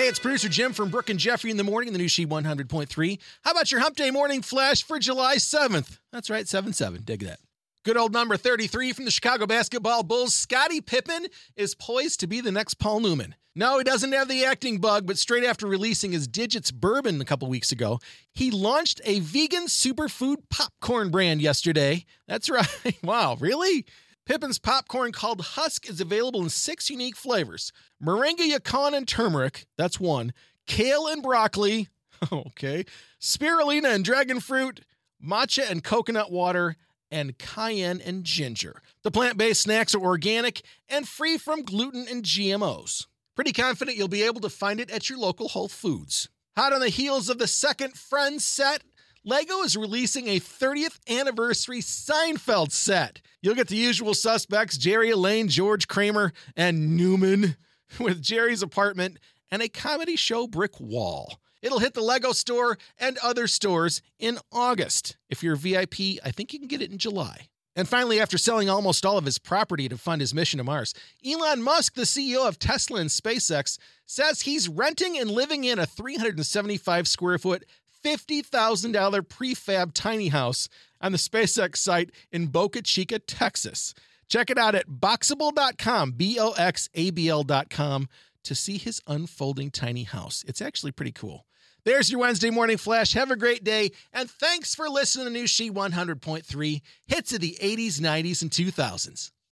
Hey, it's producer Jim from Brooke and Jeffrey in the morning, in the new She 100.3. How about your hump day morning flash for July 7th? That's right, 7 7. Dig that. Good old number 33 from the Chicago Basketball Bulls. Scottie Pippen is poised to be the next Paul Newman. No, he doesn't have the acting bug, but straight after releasing his Digits bourbon a couple weeks ago, he launched a vegan superfood popcorn brand yesterday. That's right. Wow, really? Pippen's popcorn called Husk is available in six unique flavors moringa, yacon, and turmeric. That's one. Kale and broccoli. Okay. Spirulina and dragon fruit. Matcha and coconut water. And cayenne and ginger. The plant based snacks are organic and free from gluten and GMOs. Pretty confident you'll be able to find it at your local Whole Foods. Hot on the heels of the second Friends set, Lego is releasing a 30th anniversary Seinfeld set. You'll get the usual suspects Jerry, Elaine, George, Kramer, and Newman, with Jerry's apartment and a comedy show brick wall. It'll hit the Lego store and other stores in August. If you're a VIP, I think you can get it in July. And finally, after selling almost all of his property to fund his mission to Mars, Elon Musk, the CEO of Tesla and SpaceX, says he's renting and living in a 375 square foot, $50,000 prefab tiny house on the SpaceX site in Boca Chica, Texas. Check it out at boxable.com, B O X A B L.com, to see his unfolding tiny house. It's actually pretty cool. There's your Wednesday morning flash. Have a great day, and thanks for listening to New She 100.3 hits of the 80s, 90s, and 2000s.